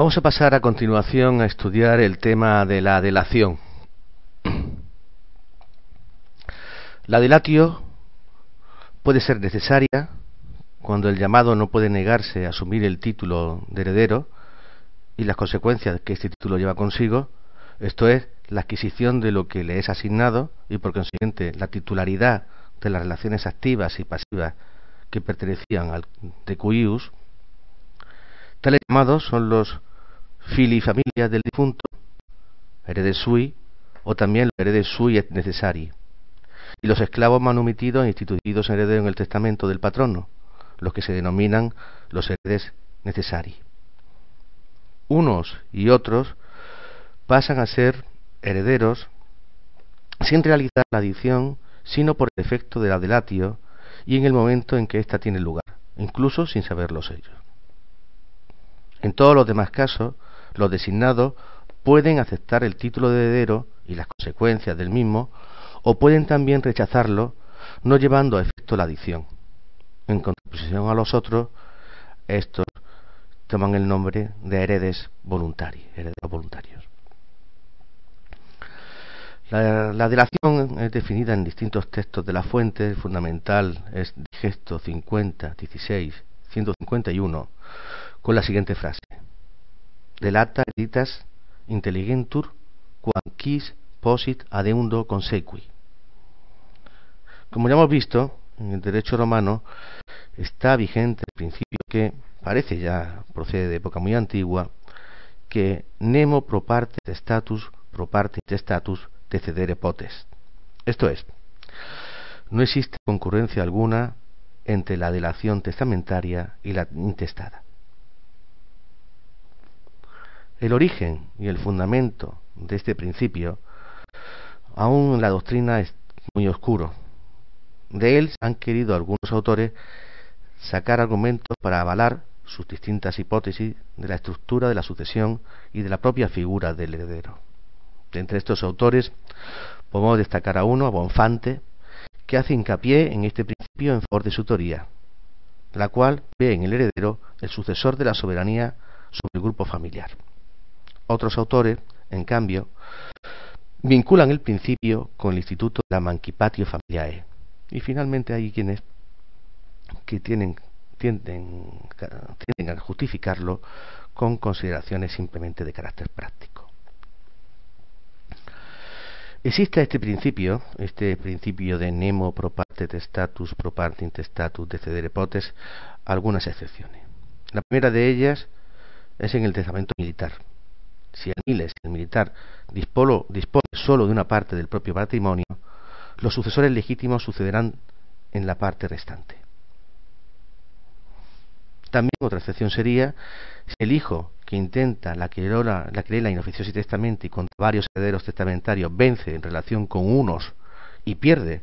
Vamos a pasar a continuación a estudiar el tema de la delación. La delatio puede ser necesaria cuando el llamado no puede negarse a asumir el título de heredero y las consecuencias que este título lleva consigo, esto es, la adquisición de lo que le es asignado y por consiguiente la titularidad de las relaciones activas y pasivas que pertenecían al decuius, tales llamados son los fili familias del difunto, heredes sui, o también los heredes sui et necessari, y los esclavos manumitidos e instituidos herederos en el testamento del patrono, los que se denominan los heredes necessari. Unos y otros pasan a ser herederos sin realizar la adición, sino por el efecto de la delatio y en el momento en que ésta tiene lugar, incluso sin saberlos ellos. En todos los demás casos, los designados pueden aceptar el título de heredero y las consecuencias del mismo, o pueden también rechazarlo, no llevando a efecto la adición. En contraposición a los otros, estos toman el nombre de heredes voluntarios, herederos voluntarios. La, la, delación es definida en distintos textos de la fuente, el fundamental es Digesto 50, 16, 151, con la siguiente frase. Delata editas intelligentur quis posit adeundo consequi. Como ya hemos visto, en el derecho romano está vigente el principio que parece ya procede de época muy antigua, que nemo pro parte status pro parte status cedere potes. Esto es, no existe concurrencia alguna entre la delación testamentaria y la intestada. El origen y el fundamento de este principio, aún en la doctrina es muy oscuro. De él han querido algunos autores sacar argumentos para avalar sus distintas hipótesis de la estructura de la sucesión y de la propia figura del heredero. De entre estos autores podemos destacar a uno, a Bonfante, que hace hincapié en este principio en favor de su teoría, la cual ve en el heredero el sucesor de la soberanía sobre el grupo familiar. Otros autores, en cambio, vinculan el principio con el instituto de la Manquipatio Familiae. Y finalmente hay quienes que tienen, tienden, a justificarlo con consideraciones simplemente de carácter práctico. Existe este principio, este principio de nemo pro parte testatus pro parte intestatus de cedere potes, algunas excepciones. La primera de ellas es en el testamento militar. Si Aniles, el militar, dispone, solo de una parte del propio patrimonio, los sucesores legítimos sucederán en la parte restante. También otra excepción sería si el hijo que intenta la querela, la querela y testamento y contra varios herederos testamentarios vence en relación con unos y pierde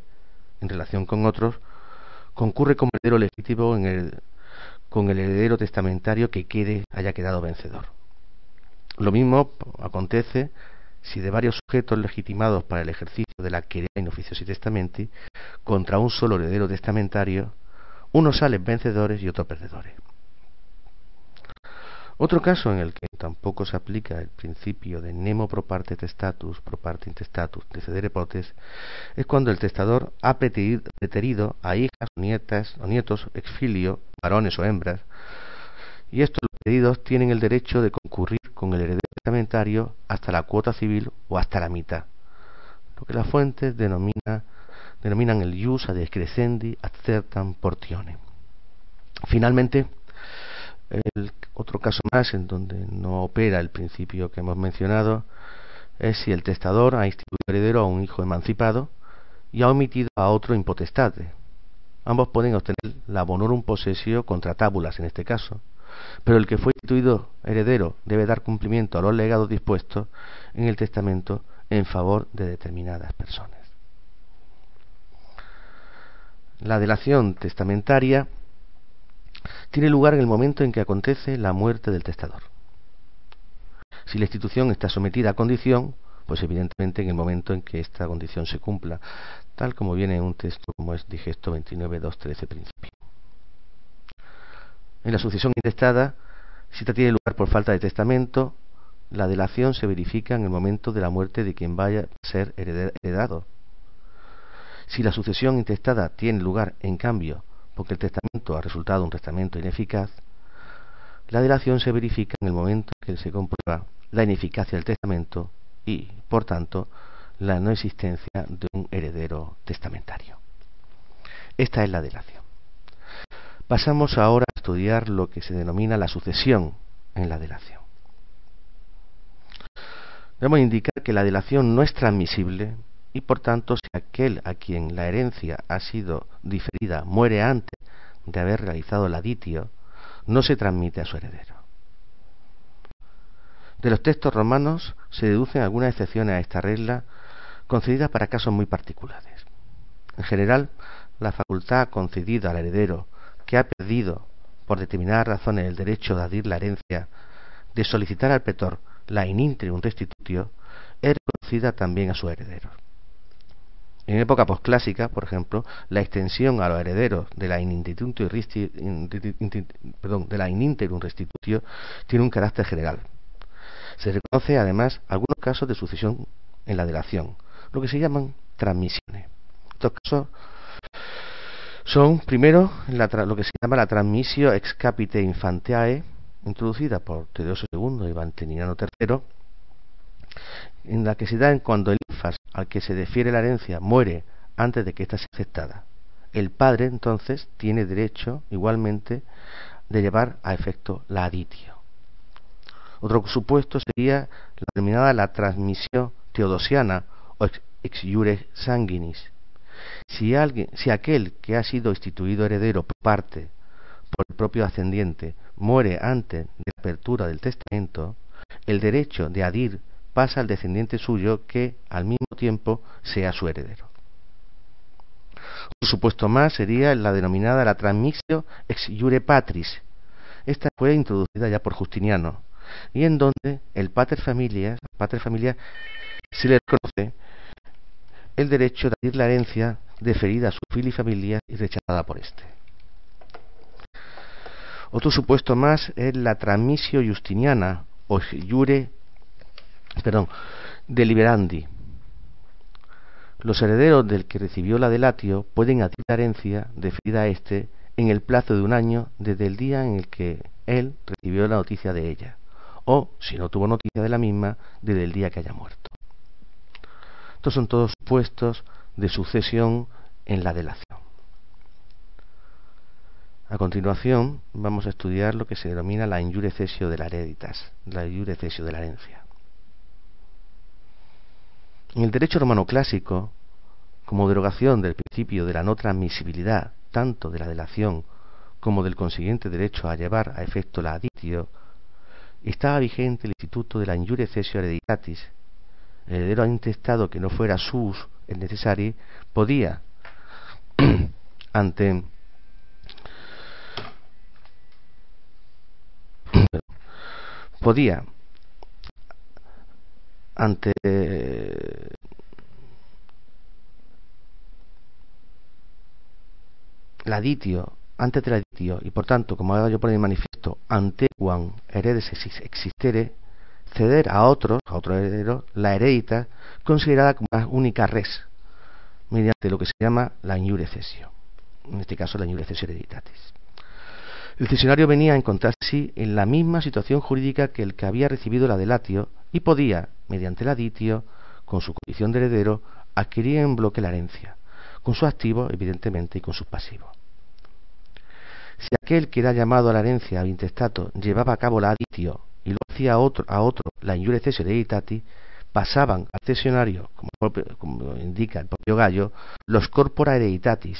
en relación con otros, concurre como heredero legítimo en el, con el heredero testamentario que quede, haya quedado vencedor. Lo mismo acontece si de varios sujetos legitimados para el ejercicio de la querella in y testamenti contra un solo heredero testamentario, unos salen vencedores y otros perdedores. Otro caso en el que tampoco se aplica el principio de nemo pro parte testatus, pro parte intestatus, de cedere potes, es cuando el testador ha preterido a hijas nietas o nietos exfilio, varones o hembras, y estos tienen el derecho de concurrir con el heredero testamentario hasta la cuota civil o hasta la mitad, lo que las fuentes denomina, denominan el ius ad excrescendi ad certam portione. Finalmente, el otro caso más en donde no opera el principio que hemos mencionado es si el testador ha instituido heredero a un hijo emancipado y ha omitido a otro impotestade. Ambos pueden obtener la bonorum possessio contra tábulas en este caso, pero el que fue instituido heredero debe dar cumplimiento a los legados dispuestos en el testamento en favor de determinadas personas. La delación testamentaria tiene lugar en el momento en que acontece la muerte del testador. Si la institución está sometida a condición, pues evidentemente en el momento en que esta condición se cumpla, tal como viene en un texto como es Digesto 29, 2, 13 principio. En la sucesión intestada, Si esta tiene lugar por falta de testamento, la delación se verifica en el momento de la muerte de quien vaya a ser heredado. Si la sucesión intestada tiene lugar, en cambio, porque el testamento ha resultado un testamento ineficaz, la delación se verifica en el momento en que se comprueba la ineficacia del testamento y, por tanto, la no existencia de un heredero testamentario. Esta es la delación. Pasamos ahora a estudiar lo que se denomina la sucesión en la delación. Debemos indicar que la delación no es transmisible y por tanto si aquel a quien la herencia ha sido diferida muere antes de haber realizado el aditio, no se transmite a su heredero. De los textos romanos se deducen algunas excepciones a esta regla concedidas para casos muy particulares. En general, la facultad concedida al heredero que ha perdido por determinadas razones el derecho de adir la herencia de solicitar al pretor la in un restitutio es reconocida también a su heredero. En época posclásica, por ejemplo, la extensión a los herederos de la in interum restitutio tiene un carácter general. Se reconoce además algunos casos de sucesión en la delación, lo que se llaman transmisiones. Estos casos son, primero, lo que se llama la transmisio ex capite infantiae, introducida por Teodoso II y Valentiniano III, en la que se da en cuando el infas al que se defiere la herencia muere antes de que ésta sea aceptada. El padre entonces tiene derecho igualmente de llevar a efecto la aditio. Otro supuesto sería la denominada la transmisión teodosiana o ex, ex iure sanguinis. Si, alguien, si aquel que ha sido instituido heredero por parte por el propio ascendiente muere antes de la apertura del testamento, el derecho de adir pasa al descendiente suyo que al mismo tiempo sea su heredero. Un supuesto más sería la denominada la transmissio ex iure patris. Esta fue introducida ya por Justiniano y en donde el pater pater familia se le reconoce el derecho de adir la herencia deferida a su fili familia y rechazada por éste. Otro supuesto más es la transmissio justiniana o perdón, deliberandi. Los herederos del que recibió la delatio pueden adquirir la herencia deferida a éste en el plazo de un año desde el día en el que él recibió la noticia de ella, o, si no tuvo noticia de la misma, desde el día que haya muerto. Estos son todos supuestos de sucesión en la delación. A continuación vamos a estudiar lo que se denomina la injure cesio de la hereditas, la injure cesio de la herencia. En el derecho romano clásico, como derogación del principio de la no transmisibilidad tanto de la delación como del consiguiente derecho a llevar a efecto la aditio, estaba vigente el instituto de la injure cesio hereditatis. Heredero intestado que no fuera sus el necesario podía ante podía ante la ditio antes de la ditio y por tanto como hago yo por el manifiesto ante Juan heredes existere ceder a otros a otro heredero la heredita considerada como la única res mediante lo que se llama la iure cesio en este caso la iure cesio hereditatis el cesionario venía a encontrarse en la misma situación jurídica que el que había recibido la delatio y podía, mediante la ditio, con su condición de heredero, adquirir en bloque la herencia, con sus activos, evidentemente, y con sus pasivos. Si aquel que era llamado a la herencia al intestato llevaba a cabo la aditio y lo hacía a otro, a otro la injure cesio hereditati, pasaban al cesionario, como, como, indica el propio Gallo, los corpora hereditatis,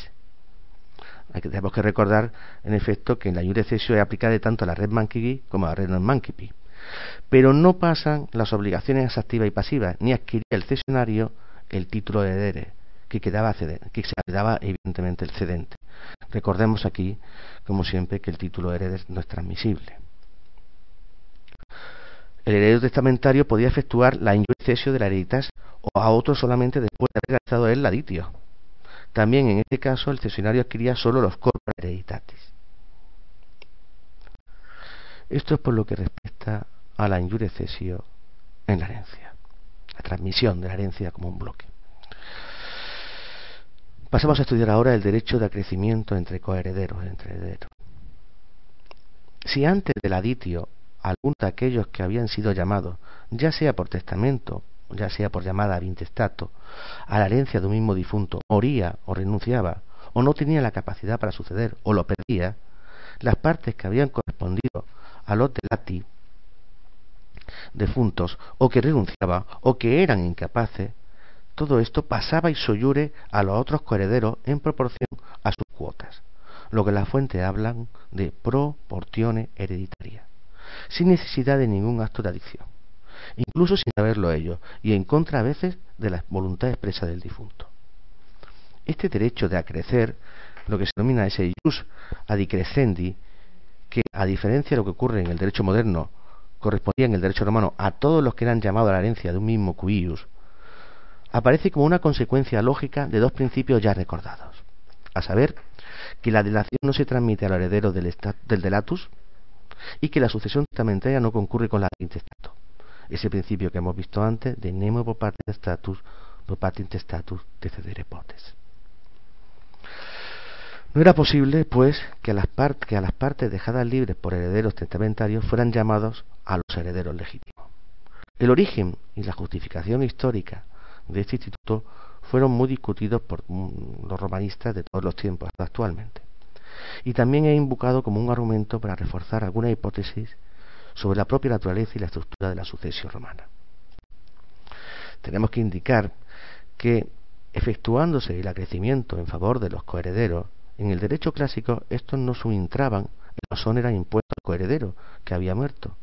tenemos que recordar, en efecto, que la iure cesio es aplicable tanto a la red Mankipi como a la red non. Pero no pasan las obligaciones activas y pasivas, ni adquiría el cesionario el título de heredere, que, quedaba que se quedaba evidentemente el cedente. Recordemos aquí, como siempre, que el título de heredero no es transmisible. El heredero testamentario podía efectuar la injure cesio de la hereditas o a otro solamente después de haber gastado él la ditio. También en este caso el cesionario adquiría solo los corpora hereditatis. Esto es por lo que respecta a la cesio en la herencia, la transmisión de la herencia como un bloque. Pasamos a estudiar ahora el derecho de acrecimiento entre coherederos, entre herederos. Si antes del aditio alguno de aquellos que habían sido llamados, ya sea por testamento, ya sea por llamada intestato, a la herencia de un mismo difunto, moría o renunciaba, o no tenía la capacidad para suceder, o lo perdía, las partes que habían correspondido a los delati defuntos, o que renunciaba, o que eran incapaces, todo esto pasaba y soyure a los otros coherederos en proporción a sus cuotas, lo que las fuentes hablan de proporciones hereditarias, sin necesidad de ningún acto de adicción, incluso sin saberlo ellos, y en contra a veces de la voluntad expresa del difunto. Este derecho de acrecer, lo que se denomina ese jus adicrescendi, que a diferencia de lo que ocurre en el derecho moderno, correspondía en el derecho romano a todos los que eran llamados a la herencia de un mismo cuius, aparece como una consecuencia lógica de dos principios ya recordados, a saber, que la delación no se transmite a los herederos del, del delatus y que la sucesión testamentaria no concurre con la intestato. Ese principio que hemos visto antes de nemo por parte de status, por parte intestatus, de cedere potes. No era posible, pues, que a, las que a las partes dejadas libres por herederos testamentarios fueran llamados a los herederos legítimos. El origen y la justificación histórica de este instituto fueron muy discutidos por mm, los romanistas de todos los tiempos hasta actualmente. Y también he invocado como un argumento para reforzar alguna hipótesis sobre la propia naturaleza y la estructura de la sucesión romana. Tenemos que indicar que, efectuándose el acrecimiento en favor de los coherederos, en el derecho clásico estos no subentraban en los eran impuestos al coheredero que había muerto,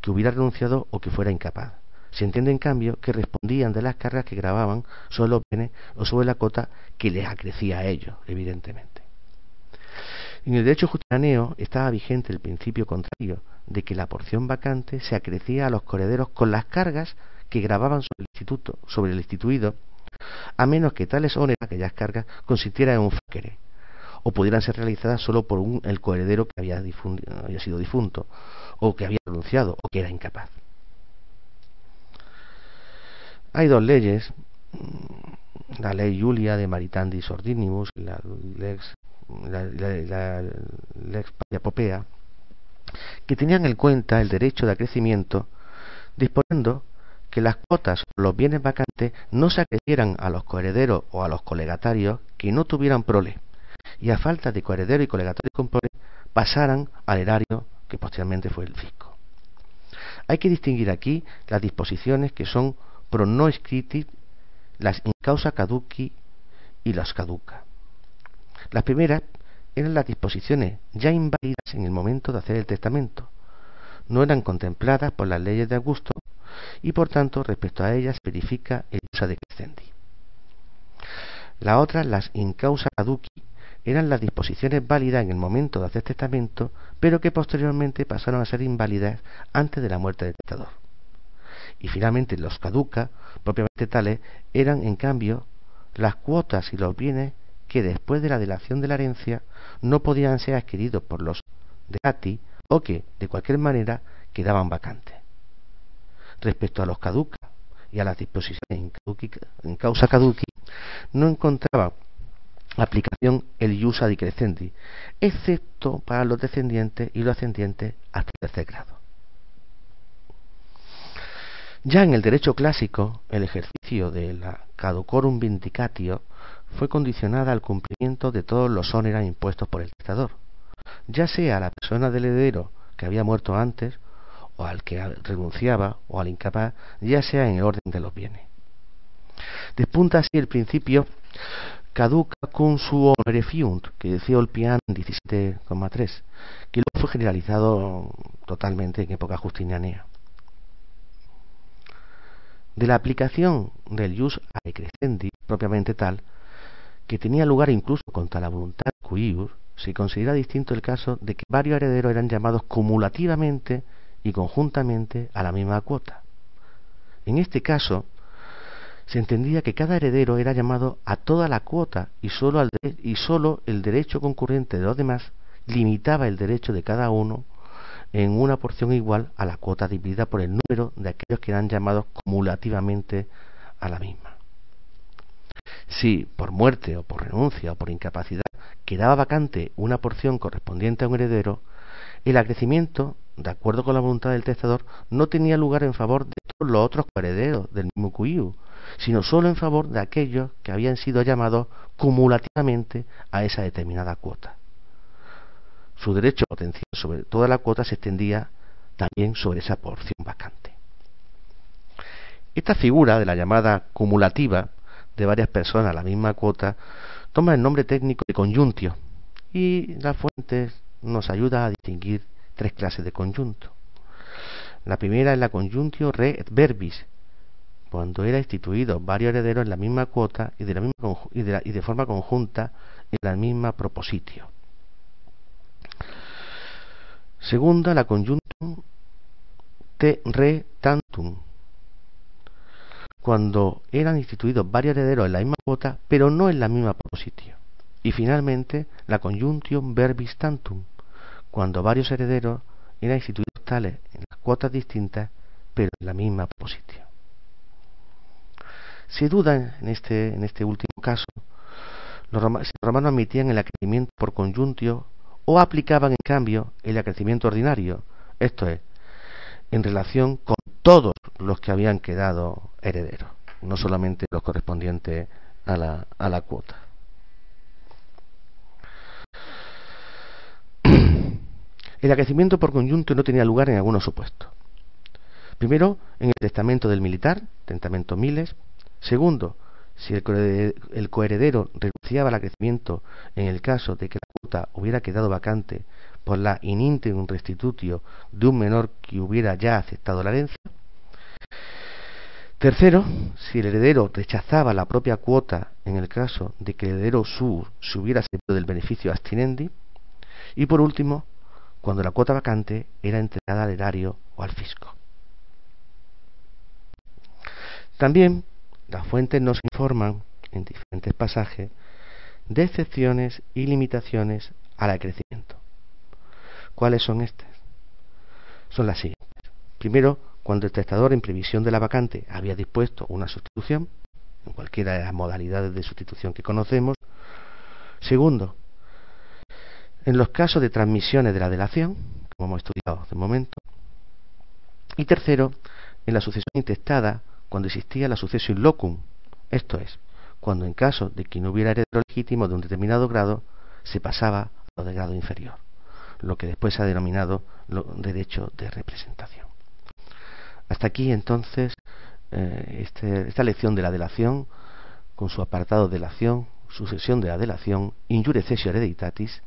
que hubiera renunciado o que fuera incapaz. Se entiende, en cambio, que respondían de las cargas que grababan sobre los bienes o sobre la cota que les acrecía a ellos, evidentemente. En el derecho justianeo estaba vigente el principio contrario, de que la porción vacante se acrecía a los correderos con las cargas que grababan sobre el, instituto, sobre el instituido, a menos que tales oneras, aquellas cargas, consistieran en un faquere, o pudieran ser realizadas solo por un, el coheredero que había, había sido difunto, o que había renunciado, o que era incapaz. Hay dos leyes, la ley Julia de Maritandis Ordinibus, la lex, la, lex Popea, que tenían en cuenta el derecho de acrecimiento, disponiendo que las cuotas o los bienes vacantes no se acrecieran a los coherederos o a los colegatarios que no tuvieran prole, y a falta de coheredero y colegatario con prole, pasaran al erario que posteriormente fue el fisco. Hay que distinguir aquí las disposiciones que son pro no scriti, las in causa caduci y las caduca. Las primeras eran las disposiciones ya inválidas en el momento de hacer el testamento. No eran contempladas por las leyes de Augusto y por tanto respecto a ellas verifica el uso de crescendi. La otra, las in causa caduci, eran las disposiciones válidas en el momento de hacer testamento, pero que posteriormente pasaron a ser inválidas antes de la muerte del testador y finalmente los caduca, propiamente tales, eran en cambio las cuotas y los bienes que después de la delación de la herencia no podían ser adquiridos por los delati o que, de cualquier manera, quedaban vacantes. Respecto a los caduca y a las disposiciones en, causa caduci, no encontraba aplicación el ius decrescendi, excepto para los descendientes y los ascendientes hasta el tercer grado. Ya en el derecho clásico, el ejercicio de la caducorum vindicatio fue condicionada al cumplimiento de todos los oneras impuestos por el testador, ya sea a la persona del heredero que había muerto antes, o al que renunciaba, o al incapaz, ya sea en el orden de los bienes. Despunta así el principio caduca con su honore fiunt, que decía Olpian en 17,3, que luego fue generalizado totalmente en época justinianea de la aplicación del jus a crescendi propiamente tal, que tenía lugar incluso contra la voluntad cuiur, se considera distinto el caso de que varios herederos eran llamados cumulativamente y conjuntamente a la misma cuota. En este caso, se entendía que cada heredero era llamado a toda la cuota y sólo, y solo el derecho concurrente de los demás limitaba el derecho de cada uno en una porción igual a la cuota dividida por el número de aquellos que eran llamados cumulativamente a la misma. Si por muerte o por renuncia o por incapacidad quedaba vacante una porción correspondiente a un heredero, el acrecimiento, de acuerdo con la voluntad del testador, no tenía lugar en favor de todos los otros herederos del mismo cuyu, sino solo en favor de aquellos que habían sido llamados cumulativamente a esa determinada cuota. Su derecho potencial sobre toda la cuota se extendía también sobre esa porción vacante. Esta figura de la llamada cumulativa de varias personas la misma cuota toma el nombre técnico de conjuntio y las fuentes nos ayuda a distinguir tres clases de conjunto. La primera es la conjuntio re verbis, cuando era instituido varios herederos en la misma cuota y de, la misma y de, y de forma conjunta en la misma propositio. Segunda, la conjuntum te re tantum, cuando eran instituidos varios herederos en la misma cuota, pero no en la misma propositio. Y finalmente, la conjunción verbis tantum, cuando varios herederos eran instituidos tales en las cuotas distintas, pero en la misma propositio. Se duda en este, en este último caso, los romanos admitían el acrecimiento por conjuntio o aplicaban en cambio el acrecimiento ordinario, esto es, en relación con todos los que habían quedado herederos, no solamente los correspondientes a la, a la cuota. El acrecimiento por conjunto no tenía lugar en algunos supuestos. Primero, en el testamento del militar, testamento Miles. Segundo, si el coheredero renunciaba al acrecimiento en el caso de que la cuota hubiera quedado vacante por la in restitutio de un menor que hubiera ya aceptado la herencia. Tercero, si el heredero rechazaba la propia cuota en el caso de que el heredero sur se hubiera aceptado del beneficio abstinendi. Y por último, cuando la cuota vacante era entregada al erario o al fisco. También las fuentes nos informan en diferentes pasajes de excepciones y limitaciones al acrecimiento. ¿Cuáles son estas? Son las siguientes. Primero, cuando el testador en previsión de la vacante había dispuesto una sustitución, en cualquiera de las modalidades de sustitución que conocemos. Segundo, en los casos de transmisiones de la delación, como hemos estudiado de momento. Y tercero, en la sucesión intestada cuando existía la sucesión locum, esto es, cuando en caso de que no hubiera heredero legítimo de un determinado grado, se pasaba a lo de grado inferior lo que después se ha denominado derecho de representación. Hasta aquí entonces eh, este, esta lección de la delación, con su apartado de delación, sucesión de la delación, injure cesio hereditatis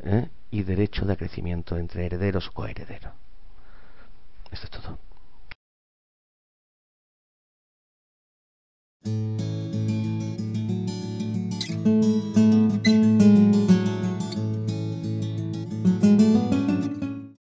eh, y derecho de acrecimiento entre herederos o coherederos. Esto es todo.